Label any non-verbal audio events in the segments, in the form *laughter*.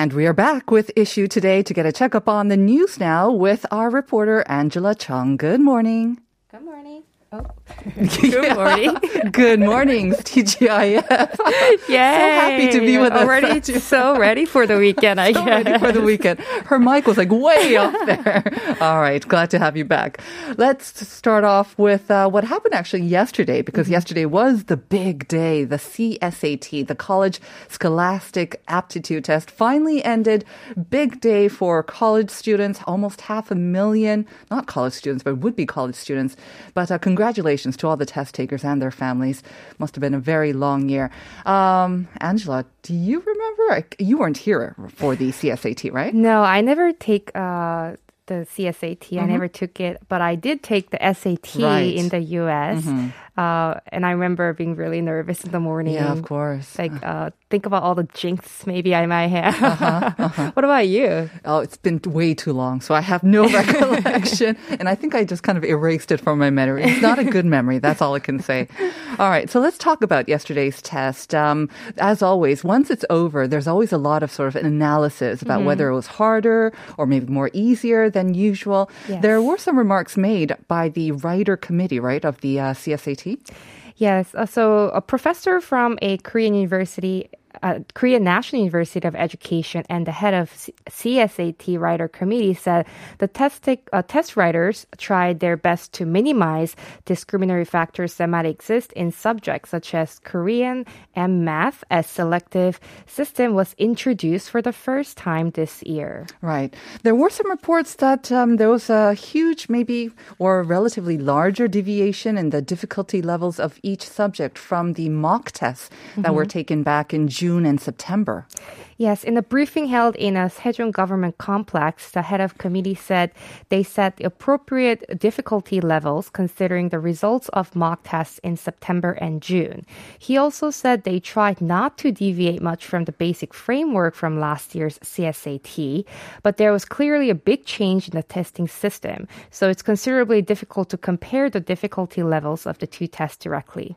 And we are back with issue today to get a checkup on the news now with our reporter Angela Chung. Good morning. Good morning. *laughs* Good morning. Good morning, TGIF. Yay. *laughs* So happy to be with us. Already *laughs* so ready for the weekend, I So guess. ready for the weekend. Her mic was like way up there. All right, glad to have you back. Let's start off with uh, what happened actually yesterday, because Mm-hmm. yesterday was the big day. The CSAT, the College Scholastic Aptitude Test, finally ended. Big day for college students, almost half a million, not college students, but would be college students. But uh, congratulations to all the test takers and their families. Must have been a very long year. Um, Angela, do you remember? You weren't here for the CSAT, right? No, I never take uh, the CSAT. I never took it, but I did take the SAT Mm-hmm. Right. Mm-hmm. in the US. Uh, and I remember being really nervous in the morning. Yeah, of course. Like, uh, think about all the jinx maybe I might have. Uh-huh, *laughs* what about you? Oh, it's been way too long, so I have no *laughs* recollection. and I think I just kind of erased it from my memory. It's not a good memory. That's all I can say. All right, so let's talk about yesterday's test. Um, as always, once it's over, there's always a lot of sort of analysis about whether it was harder or maybe more easier than usual. Yes. There were some remarks made by the writer committee, right, of the uh, CSAT. Yes. Uh, so a professor from a Korean university, uh, Korean National University of Education, and the head of C- CSAT writer committee said the test uh, test writers tried their best to minimize discriminatory factors that might exist in subjects such as Korean and math, as selective system was introduced for the first time this year. Right. There were some reports that um, there was a huge, maybe, or relatively larger deviation in the difficulty levels of each subject from the mock tests that were taken back in June and September. Yes, in a briefing held in a Sejong government complex, the head of committee said they set the appropriate difficulty levels considering the results of mock tests in September and June. He also said they tried not to deviate much from the basic framework from last year's CSAT, but there was clearly a big change in the testing system, so it's considerably difficult to compare the difficulty levels of the two tests directly.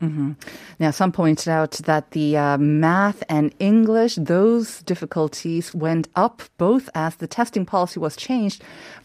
Now, some pointed out that the uh, math and English, those difficulties went up both as the testing policy was changed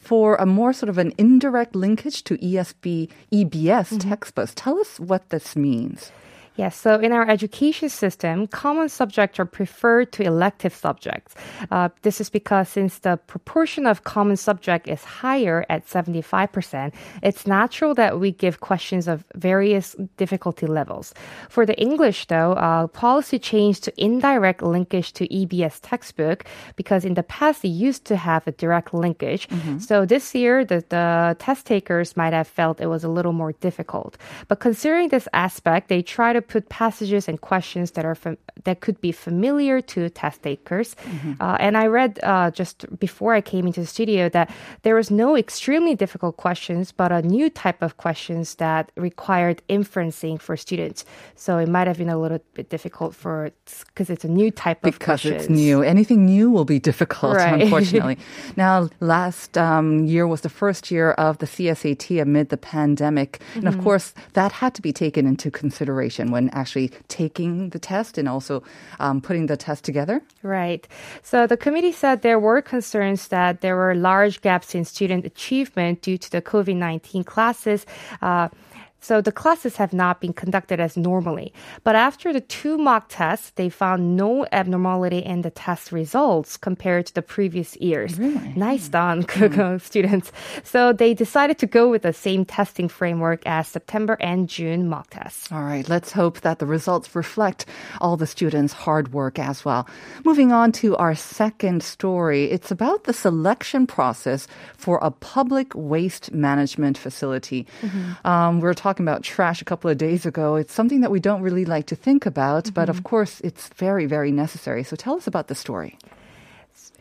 for a more sort of an indirect linkage to ESB, EBS mm-hmm. textbooks. Tell us what this means. Yes, so in our education system, common subjects are preferred to elective subjects. Uh, this is because since the proportion of common subject is higher at 75%, it's natural that we give questions of various difficulty levels. For the English, though, uh, policy changed to indirect linkage to EBS textbook because in the past it used to have a direct linkage. So this year, the, the test takers might have felt it was a little more difficult. But considering this aspect, they try to put passages and questions that are fam- that could be familiar to test takers. Uh, and I read uh, just before I came into the studio that there was no extremely difficult questions, but a new type of questions that required inferencing for students. So it might have been a little bit difficult for because it's a new type of because questions. it's new. Anything new will be *laughs* difficult, Right. unfortunately. *laughs* now, last um, year was the first year of the CSAT amid the pandemic. And Mm-hmm. of course, that had to be taken into consideration when actually taking the test and also um, putting the test together. Right. So the committee said there were concerns that there were large gaps in student achievement due to the COVID 19 classes. Uh, So the classes have not been conducted as normally. But after the two mock tests, they found no abnormality in the test results compared to the previous years. Really? Nice hmm. done, *laughs* hmm. *laughs* students. So they decided to go with the same testing framework as September and June mock tests. All right, let's hope that the results reflect all the students' hard work as well. Moving on to our second story, it's about the selection process for a public waste management facility. Mm-hmm. Um, we're talking about trash a couple of days ago. It's something that we don't really like to think about, but mm-hmm. of course, it's very, very necessary. So tell us about the story.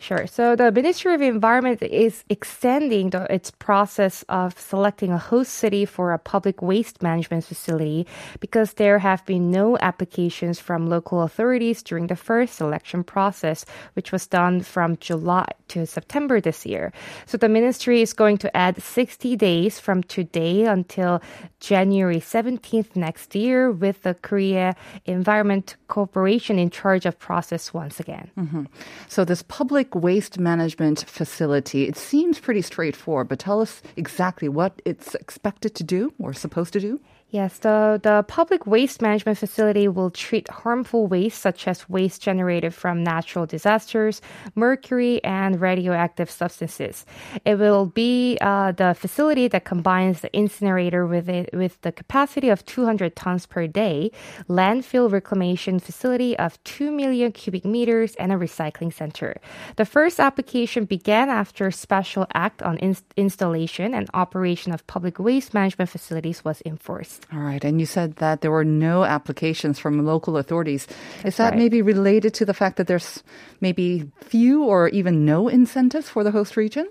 Sure. So the Ministry of Environment is extending the, its process of selecting a host city for a public waste management facility because there have been no applications from local authorities during the first selection process, which was done from July to September this year. So the ministry is going to add 60 days from today until January 17th next year with the Korea Environment Corporation in charge of process once again. Mm-hmm. So this public waste management facility, it seems pretty straightforward, but tell us exactly what it's expected to do or supposed to do. Yes, the, the public waste management facility will treat harmful waste such as waste generated from natural disasters, mercury, and radioactive substances. It will be uh, the facility that combines the incinerator with it, with the capacity of 200 tons per day, landfill reclamation facility of 2 million cubic meters, and a recycling center. The first application began after a special act on ins- installation and operation of public waste management facilities was enforced. All right. And you said that there were no applications from local authorities. Is that right. maybe related to the fact that there's maybe few or even no incentives for the host region?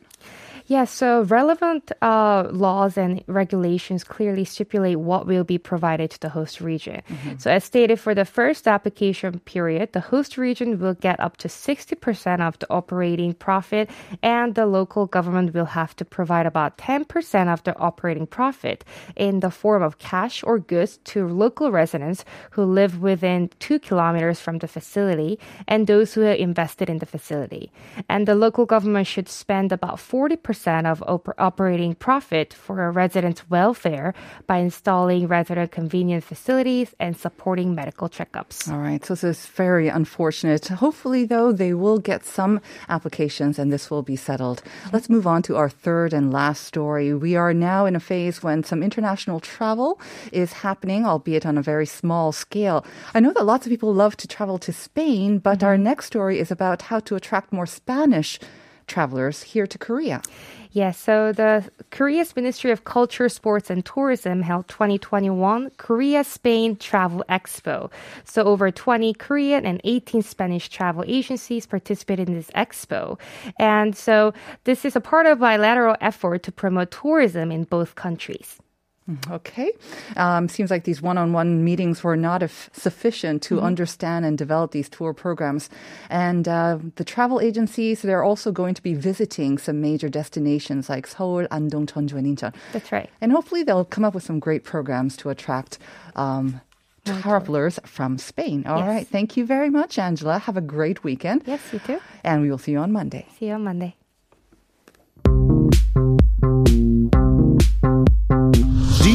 Yes, so relevant uh, laws and regulations clearly stipulate what will be provided to the host region. So, as stated for the first application period, the host region will get up to 60% of the operating profit, and the local government will have to provide about 10% of the operating profit in the form of cash or goods to local residents who live within two kilometers from the facility and those who are invested in the facility. And the local government should spend about 40% of op- operating profit for a resident's welfare by installing resident convenience facilities and supporting medical checkups. All right. So this is very unfortunate. Hopefully, though, they will get some applications and this will be settled. Mm-hmm. Let's move on to our third and last story. We are now in a phase when some international travel is happening, albeit on a very small scale. I know that lots of people love to travel to Spain, but mm-hmm. our next story is about how to attract more Spanish travelers here to Korea. Yes, so the Korea's Ministry of Culture, Sports and Tourism held 2021 Korea Spain Travel Expo. So over 20 Korean and 18 Spanish travel agencies participated in this expo. And so this is a part of bilateral effort to promote tourism in both countries. Okay. Um, seems like these one on one meetings were not if sufficient to understand and develop these tour programs. And uh, the travel agencies, they're also going to be visiting some major destinations like Seoul, Andong, Jeonju, and Incheon. That's right. And hopefully they'll come up with some great programs to attract um, travelers from Spain. All Yes. right. Thank you very much, Angela. Have a great weekend. Yes, you too. And we will see you on Monday. See you on Monday.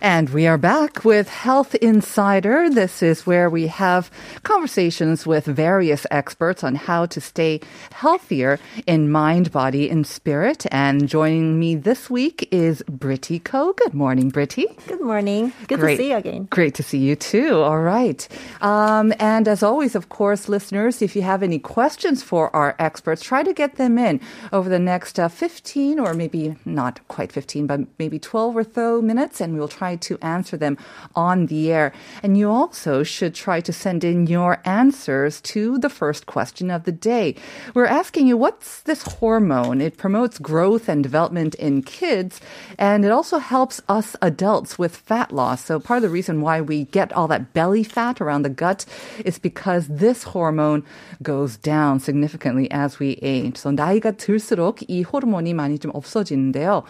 And we are back with Health Insider. This is where we have conversations with various experts on how to stay healthier in mind, body, and spirit. And joining me this week is Britty Ko. Good morning, Britty. Good morning. Good Great. to see you again. Great to see you too. All right. Um, and as always, of course, listeners, if you have any questions for our experts, try to get them in over the next uh, 15 or maybe not quite 15, but maybe 12 or so minutes, and we'll try to answer them on the air. And you also should try to send in your answers to the first question of the day. We're asking you, what's this hormone? It promotes growth and development in kids, and it also helps us adults with fat loss. So part of the reason why we get all that belly fat around the gut is because this hormone goes down significantly as we age. So 나이가 들수록 이 호르몬이 많이 좀 없어지는데요.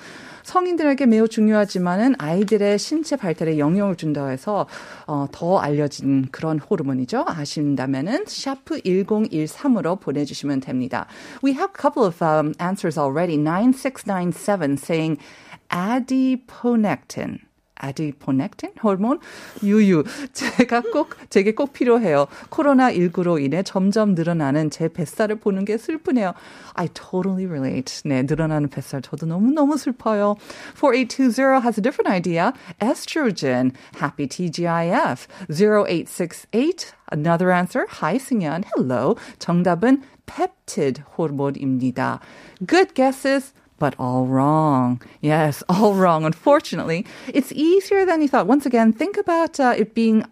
성인들에게 매우 중요하지만은 아이들의 신체 발달에 영향을 준다고 해서 어, 더 알려진 그런 호르몬이죠. 아신다면은 샤프 1013으로 보내주시면 됩니다. We have a couple of um, answers already. 9697 saying adiponectin. Adiponectin 호르몬 유유 제가 꼭 제게 꼭 필요해요. 코로나 19로 인해 점점 늘어나는 제 뱃살을 보는 게 슬프네요. I totally relate. 네, 늘어나는 뱃살 저도 너무 너무 슬퍼요. 4820 has a different idea. Estrogen. Happy TGIF. 0868 Another answer. Hi, 승현. Hello. 정답은 peptid 호르몬입니다. Good guesses. But all wrong. Yes, *laughs* all wrong. Unfortunately, it's easier than you thought. Once again, think about uh, it being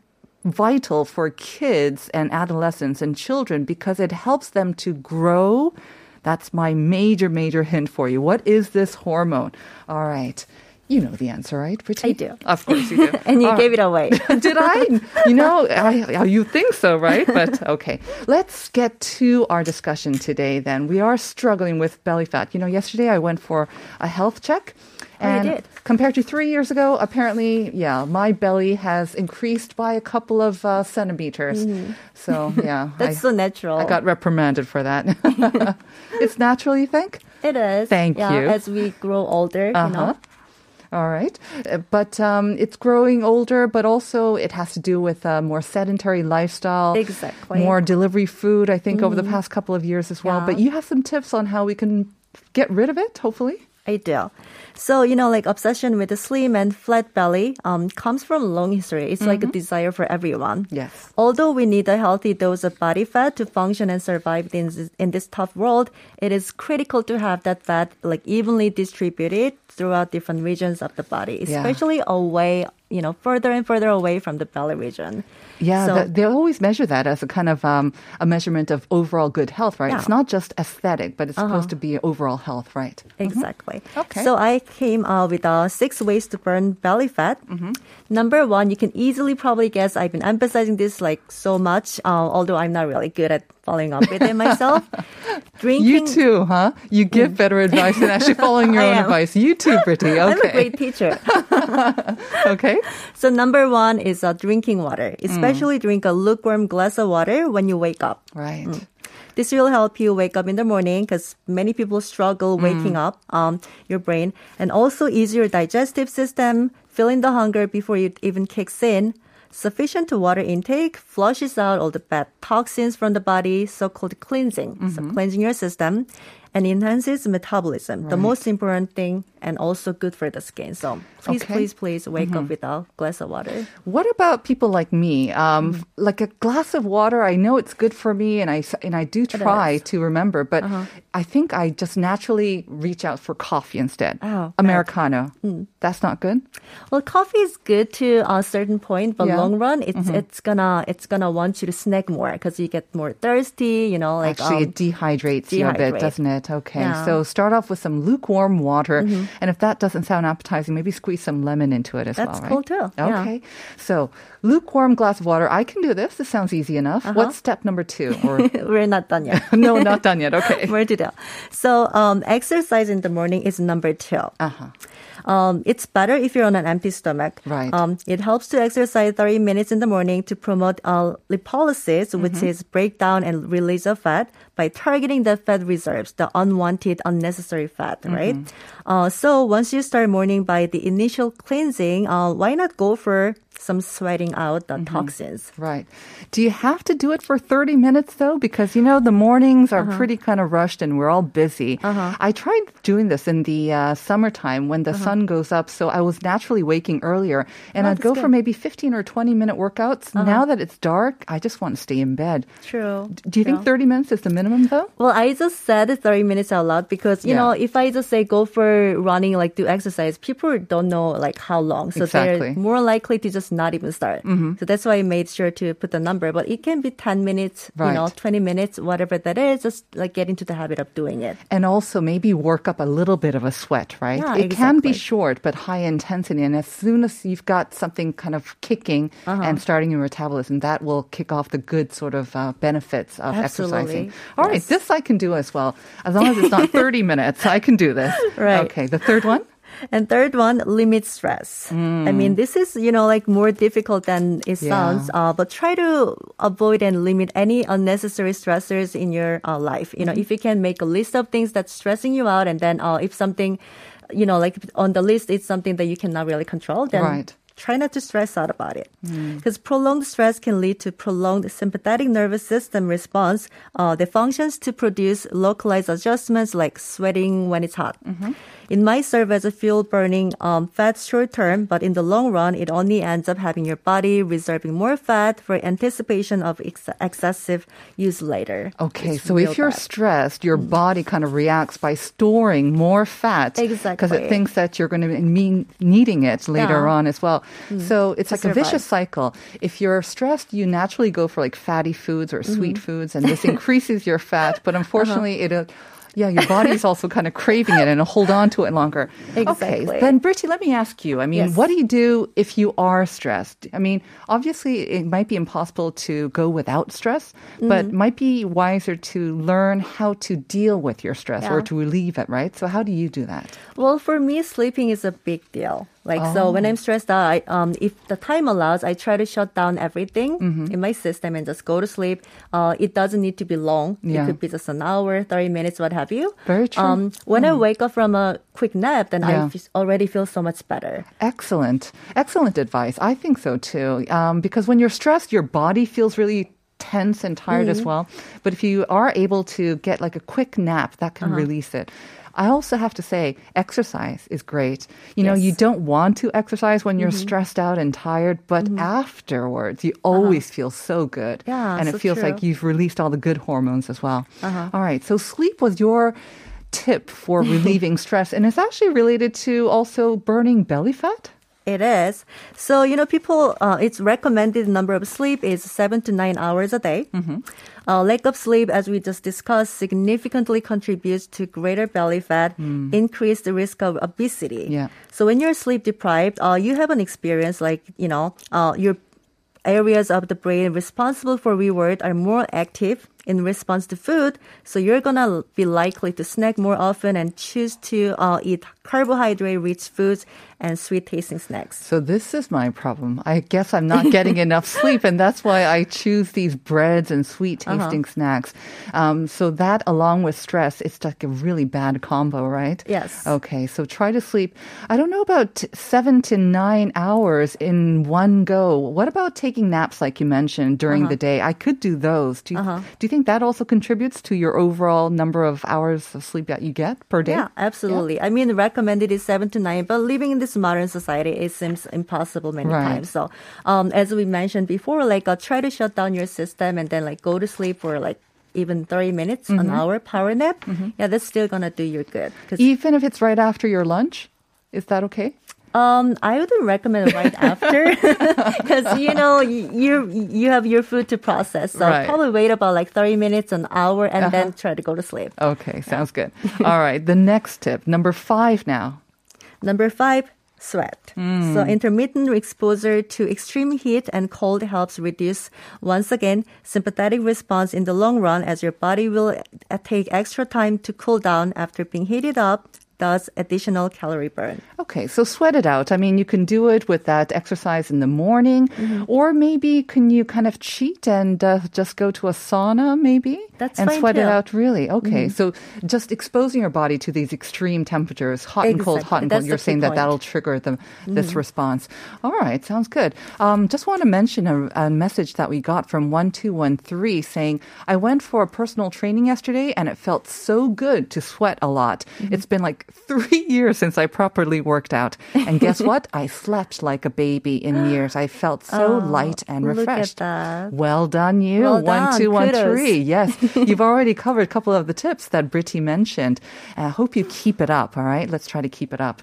vital for kids and adolescents and children because it helps them to grow. That's my major, major hint for you. What is this hormone? All right. You know the answer, right? I do. Of course you do. *laughs* And you All gave it away. *laughs* Did I? You know, I, you think so, right? But *laughs* okay. Let's get to our discussion today then. We are struggling with belly fat. You know, yesterday I went for a health check. Oh, you And did? compared to three years ago, apparently, yeah, my belly has increased by a couple of uh, centimeters. So, yeah. That's I, so natural. I got reprimanded for that. it's natural, you think? It is. Thank yeah, you. As we grow older, you Uh-huh. know. All right. Uh, But um, it's growing older, but also it has to do with a more sedentary lifestyle. Exactly. More delivery food, I think, over the past couple of years as well. Yeah. But you have some tips on how we can get rid of it, hopefully. I do. So, you know, like obsession with the slim and flat belly um, comes from a long history. It's like a desire for everyone. Yes. Although we need a healthy dose of body fat to function and survive in this, in this tough world, it is critical to have that fat like evenly distributed throughout different regions of the body, Yeah. especially away, you know, further and further away from the belly region. Yeah, So- that- they always measure that as a kind of um, a measurement of overall good health, right? Yeah. Uh-huh. It's not just aesthetic, but it's supposed to be overall health, right? Exactly. Okay. So I came uh, with uh, six ways to burn belly fat. Mm-hmm. Number one, you can easily probably guess I've been emphasizing this like so much, uh, although I'm not really good at following up with it myself. *laughs* Drinking. You too, huh? You give better advice than actually following your *laughs* own am. advice. You too, *laughs* Brittany. Okay. I'm a great teacher. okay. so number one is uh, drinking water. Mm. Especially drink a lukewarm glass of water when you wake up. Right. This will help you wake up in the morning because many people struggle waking up um, your brain and also ease your digestive system, feeling the hunger before it even kicks in. Sufficient water intake flushes out all the bad toxins from the body, so-called cleansing. So mm-hmm. cleansing your system and enhances metabolism. The most important thing and also good for the skin. So please, Okay. please, please wake up with a glass of water. What about people like me? Um, Mm. Like a glass of water, I know it's good for me, and I and I do try to remember, but Uh-huh. I think I just naturally reach out for coffee instead. Oh. Americano. Mm. That's not good. Well, coffee is good to a certain point, but Yeah. Mm-hmm. long run, it's it's gonna it's gonna want you to snack more because you get more thirsty. You know, like Actually, um, it dehydrates you a bit, doesn't it? Okay, Yeah. Mm-hmm. so start off with some lukewarm water, and if that doesn't sound appetizing, maybe squeeze some lemon into it as That's well. Right? cool too, yeah. Okay, so lukewarm glass of water. I can do this. This sounds easy enough. Uh-huh. What's step number two? Or *laughs* we're not done yet. *laughs* no, not done yet. Okay. *laughs* More to do. So, um, exercise in the morning is number two. Uh-huh. Um, it's better if you're on an empty stomach. Right. Um, it helps to exercise 30 minutes in the morning to promote uh, lipolysis, which Mm-hmm. is breakdown and release of fat by targeting the fat reserves, the unwanted, unnecessary fat, Mm-hmm. right? Uh, so once you start morning by the initial cleansing, uh, why not go for some sweating out the Mm-hmm. toxins? Right. Do you have to do it for 30 minutes though? Because, you know, the mornings are Uh-huh. pretty kind of rushed and we're all busy. I tried doing this in the uh, summertime when the sun goes up. So I was naturally waking earlier and Uh-huh. Oh, I'd go that's for. Uh-huh. maybe 15 or 20 minute workouts. Now that it's dark, I just want to stay in bed. True. Do you think 30 minutes is the minimum though? Well, I just said 30 minutes out loud because, you Yeah. know, if I just say go for running, like do exercise, people don't know like how long. So Exactly. they're more likely to just not even start. So that's why I made sure to put the number. But it can be 10 minutes, you know, 20 minutes, whatever that is, just like get into the habit of doing it. And also maybe work up a little bit of a sweat, right? Yeah, it can be short, but high intensity. And as soon as you've got something kind of kicking Uh-huh. and starting your metabolism, that will kick off the good sort of uh, benefits of exercising. Absolutely. All right, Yes. this I can do as well. As long as it's not *laughs* 30 minutes, I can do this. Right. Okay, the third one? And third one, limit stress. I mean, this is, you know, like more difficult than it Yeah. sounds, uh, but try to avoid and limit any unnecessary stressors in your uh, life. You know, if you can make a list of things that's stressing you out and then uh, if something you know, like on the list, it's something that you cannot really control, then Right. try not to stress out about it. Because prolonged stress can lead to prolonged sympathetic nervous system response uh, that functions to produce localized adjustments like sweating when it's hot. It might serve as a fuel burning um, fat short term, but in the long run, it only ends up having your body reserving more fat for anticipation of ex- excessive use later. Okay, It's so if you're bad. stressed, your mm. body kind of reacts by storing more fat because it thinks that you're going to be mean, needing it later Yeah. on as well. Mm. So it's To like a vicious cycle. If you're stressed, you naturally go for like fatty foods or sweet mm-hmm. foods, and this *laughs* increases your fat. But uh-huh. unfortunately, it. Uh, Yeah, your body's also kind of craving it and hold on to it longer. *laughs* Okay, then Britty, let me ask you. I mean, Yes. what do you do if you are stressed? I mean, obviously, it might be impossible to go without stress, but Mm-hmm. might be wiser to learn how to deal with your stress or to relieve it, right? So, how do you do that? Well, for me, sleeping is a big deal. Like, so when I'm stressed out, I, um, if the time allows, I try to shut down everything in my system and just go to sleep. Uh, it doesn't need to be long. Yeah. It could be just an hour, 30 minutes, what have you. Very true. Um, when I wake up from a quick nap, then Yeah. I f- already feel so much better. Excellent. Excellent advice. I think so too. Um, because when you're stressed, your body feels really tense and tired as Mm-hmm. well. But if you are able to get like a quick nap, that can Uh-huh. release it. I also have to say, exercise is great. You know, you Mm-hmm. don't want to exercise when you're stressed out and tired, but afterwards, you always feel so good. Uh-huh. Yeah, and it so feels like you've released all the good hormones as well. Uh-huh. All right. So sleep was your tip for *laughs* relieving stress, and it's actually related to also burning belly fat. It is. So, you know, people, uh, its recommended number of sleep is seven to nine hours a day. Mm-hmm. Uh, lack of sleep, as we just discussed, significantly contributes to greater belly fat, increased risk of obesity. Mm. Yeah. So when you're sleep deprived, uh, you have an experience like, you know, uh, your areas of the brain responsible for reward are more active in response to food. So you're gonna be likely to snack more often and choose to uh, eat carbohydrate-rich foods and sweet-tasting snacks. So this is my problem. I guess I'm not getting *laughs* enough sleep, and that's why I choose these breads and sweet tasting Uh-huh. snacks. Um, so that, along with stress, it's like a really bad combo, right? Yes. Okay, so try to sleep. I don't know about seven to nine hours in one go. What about taking naps, like you mentioned during Uh-huh. the day? I could do those. Do you, do you think that also contributes to your overall number of hours of sleep that you get per day? Yeah, absolutely. I mean, recommended is seven to nine, but living in this modern society, it seems impossible many Right. times. So, um, as we mentioned before, like, uh, try to shut down your system and then like go to sleep for like even 30 minutes, an hour power nap. Yeah, that's still gonna do you good. Even if it's right after your lunch? Is that okay? Um, I wouldn't recommend right after *laughs* because you know you you have your food to process. So Right. probably wait about like 30 minutes, an hour, and then try to go to sleep. Okay, sounds good. *laughs* All right, the next tip, number five now. Number five, sweat. So intermittent exposure to extreme heat and cold helps reduce, once again, sympathetic response in the long run as your body will uh, take extra time to cool down after being heated up, thus additional calorie burn. Okay, so sweat it out. I mean, you can do it with that exercise in the morning, Mm-hmm. or maybe can you kind of cheat and uh, just go to a sauna, maybe? That's and sweat it too. Mm-hmm. out. Really? Okay, so just exposing your body to these extreme temperatures, hot and cold, hot and That's cold. You're saying that point. Mm-hmm. that'll trigger the, this response. All right, sounds good. Um, just want to mention a, a message that we got from one two one three saying, "I went for a personal training yesterday, and it felt so good to sweat a lot. Mm-hmm. It's been like three years since I properly worked out, and guess *laughs* what? I slept like a baby in years. I felt so oh, light and Oh, look at refreshed. Well done, you. Well One done. two one three. Yes, *laughs* you've already covered a couple of the tips that Britty mentioned. I hope you keep it up. All right, let's try to keep it up.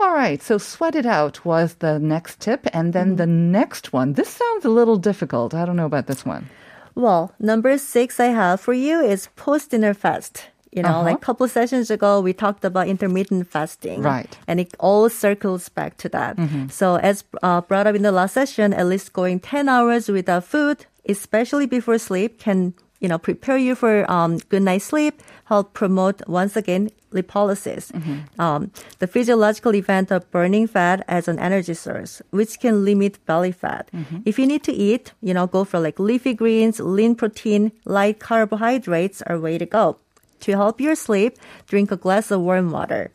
All right, so sweat it out was the next tip, and then the mm-hmm. next one. This sounds a little difficult. I don't know about this one. Well, number six I have for you is post dinner fast. You know, Uh-huh. like a couple sessions ago, we talked about intermittent fasting. Right. Mm-hmm. And it all circles back to that. So, as uh, brought up in the last session, at least going 10 hours without food, especially before sleep, can, you know, prepare you for um, good night's sleep, help promote, once again, lipolysis, Mm-hmm. um, the physiological event of burning fat as an energy source, which can limit belly fat. Mm-hmm. If you need to eat, you know, go for like leafy greens, lean protein, light carbohydrates are way to go. To help your sleep, drink a glass of warm water.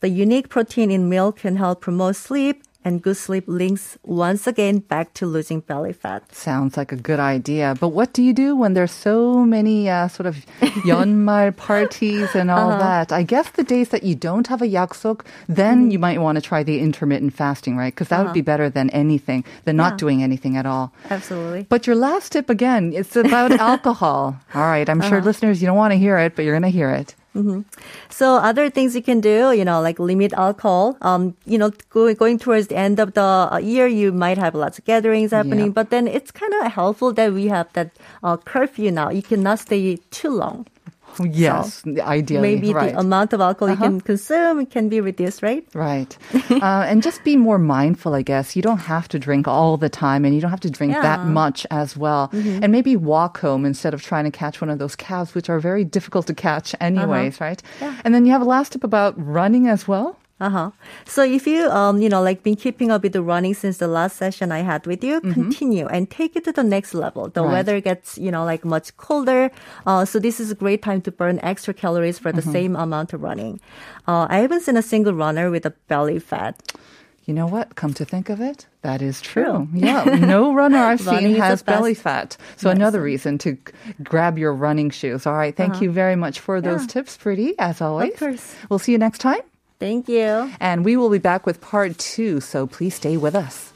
The unique protein in milk can help promote sleep, and good sleep links once again back to losing belly fat. Sounds like a good idea. But what do you do when there's so many uh, sort of *laughs* 연말 parties and all uh-huh. that? I guess the days that you don't have a yaksok, then mm. you might want to try the intermittent fasting, right? Because that would be uh-huh. better than anything, than not doing anything at all. Absolutely. But your last tip again, it's about *laughs* alcohol. All right, I'm sure uh-huh. listeners, you don't want to hear it, but you're going to hear it. So other things you can do, you know, like limit alcohol. Um, you know, go, going towards the end of the uh, year, you might have lots of gatherings happening, Yeah. but then it's kind of helpful that we have that uh, curfew now. You cannot stay too long. Yes, ideally. Maybe right. the amount of alcohol you can consume can be reduced, right? Right. *laughs* uh, and just be more mindful, I guess. You don't have to drink all the time and you don't have to drink that Yeah. Mm-hmm. much as well. And maybe walk home instead of trying to catch one of those cabs, which are very difficult to catch anyways, Uh-huh. right? And then you have a last tip about running as well. Uh huh. So if you um you know like been keeping up with the running since the last session I had with you, continue and take it to the next level. The Right. weather gets you know like much colder, uh, so this is a great time to burn extra calories for the same amount of running. Uh, I haven't seen a single runner with a belly fat. You know what? Come to think of it, that is true. True. Yeah, no *laughs* runner I've seen has belly fat. So another reason to grab your running shoes. All right, thank you very much for those Uh-huh. Tips, Britty, as always. Of course. We'll see you next time. Thank you. And we will be back with part two, so please stay with us.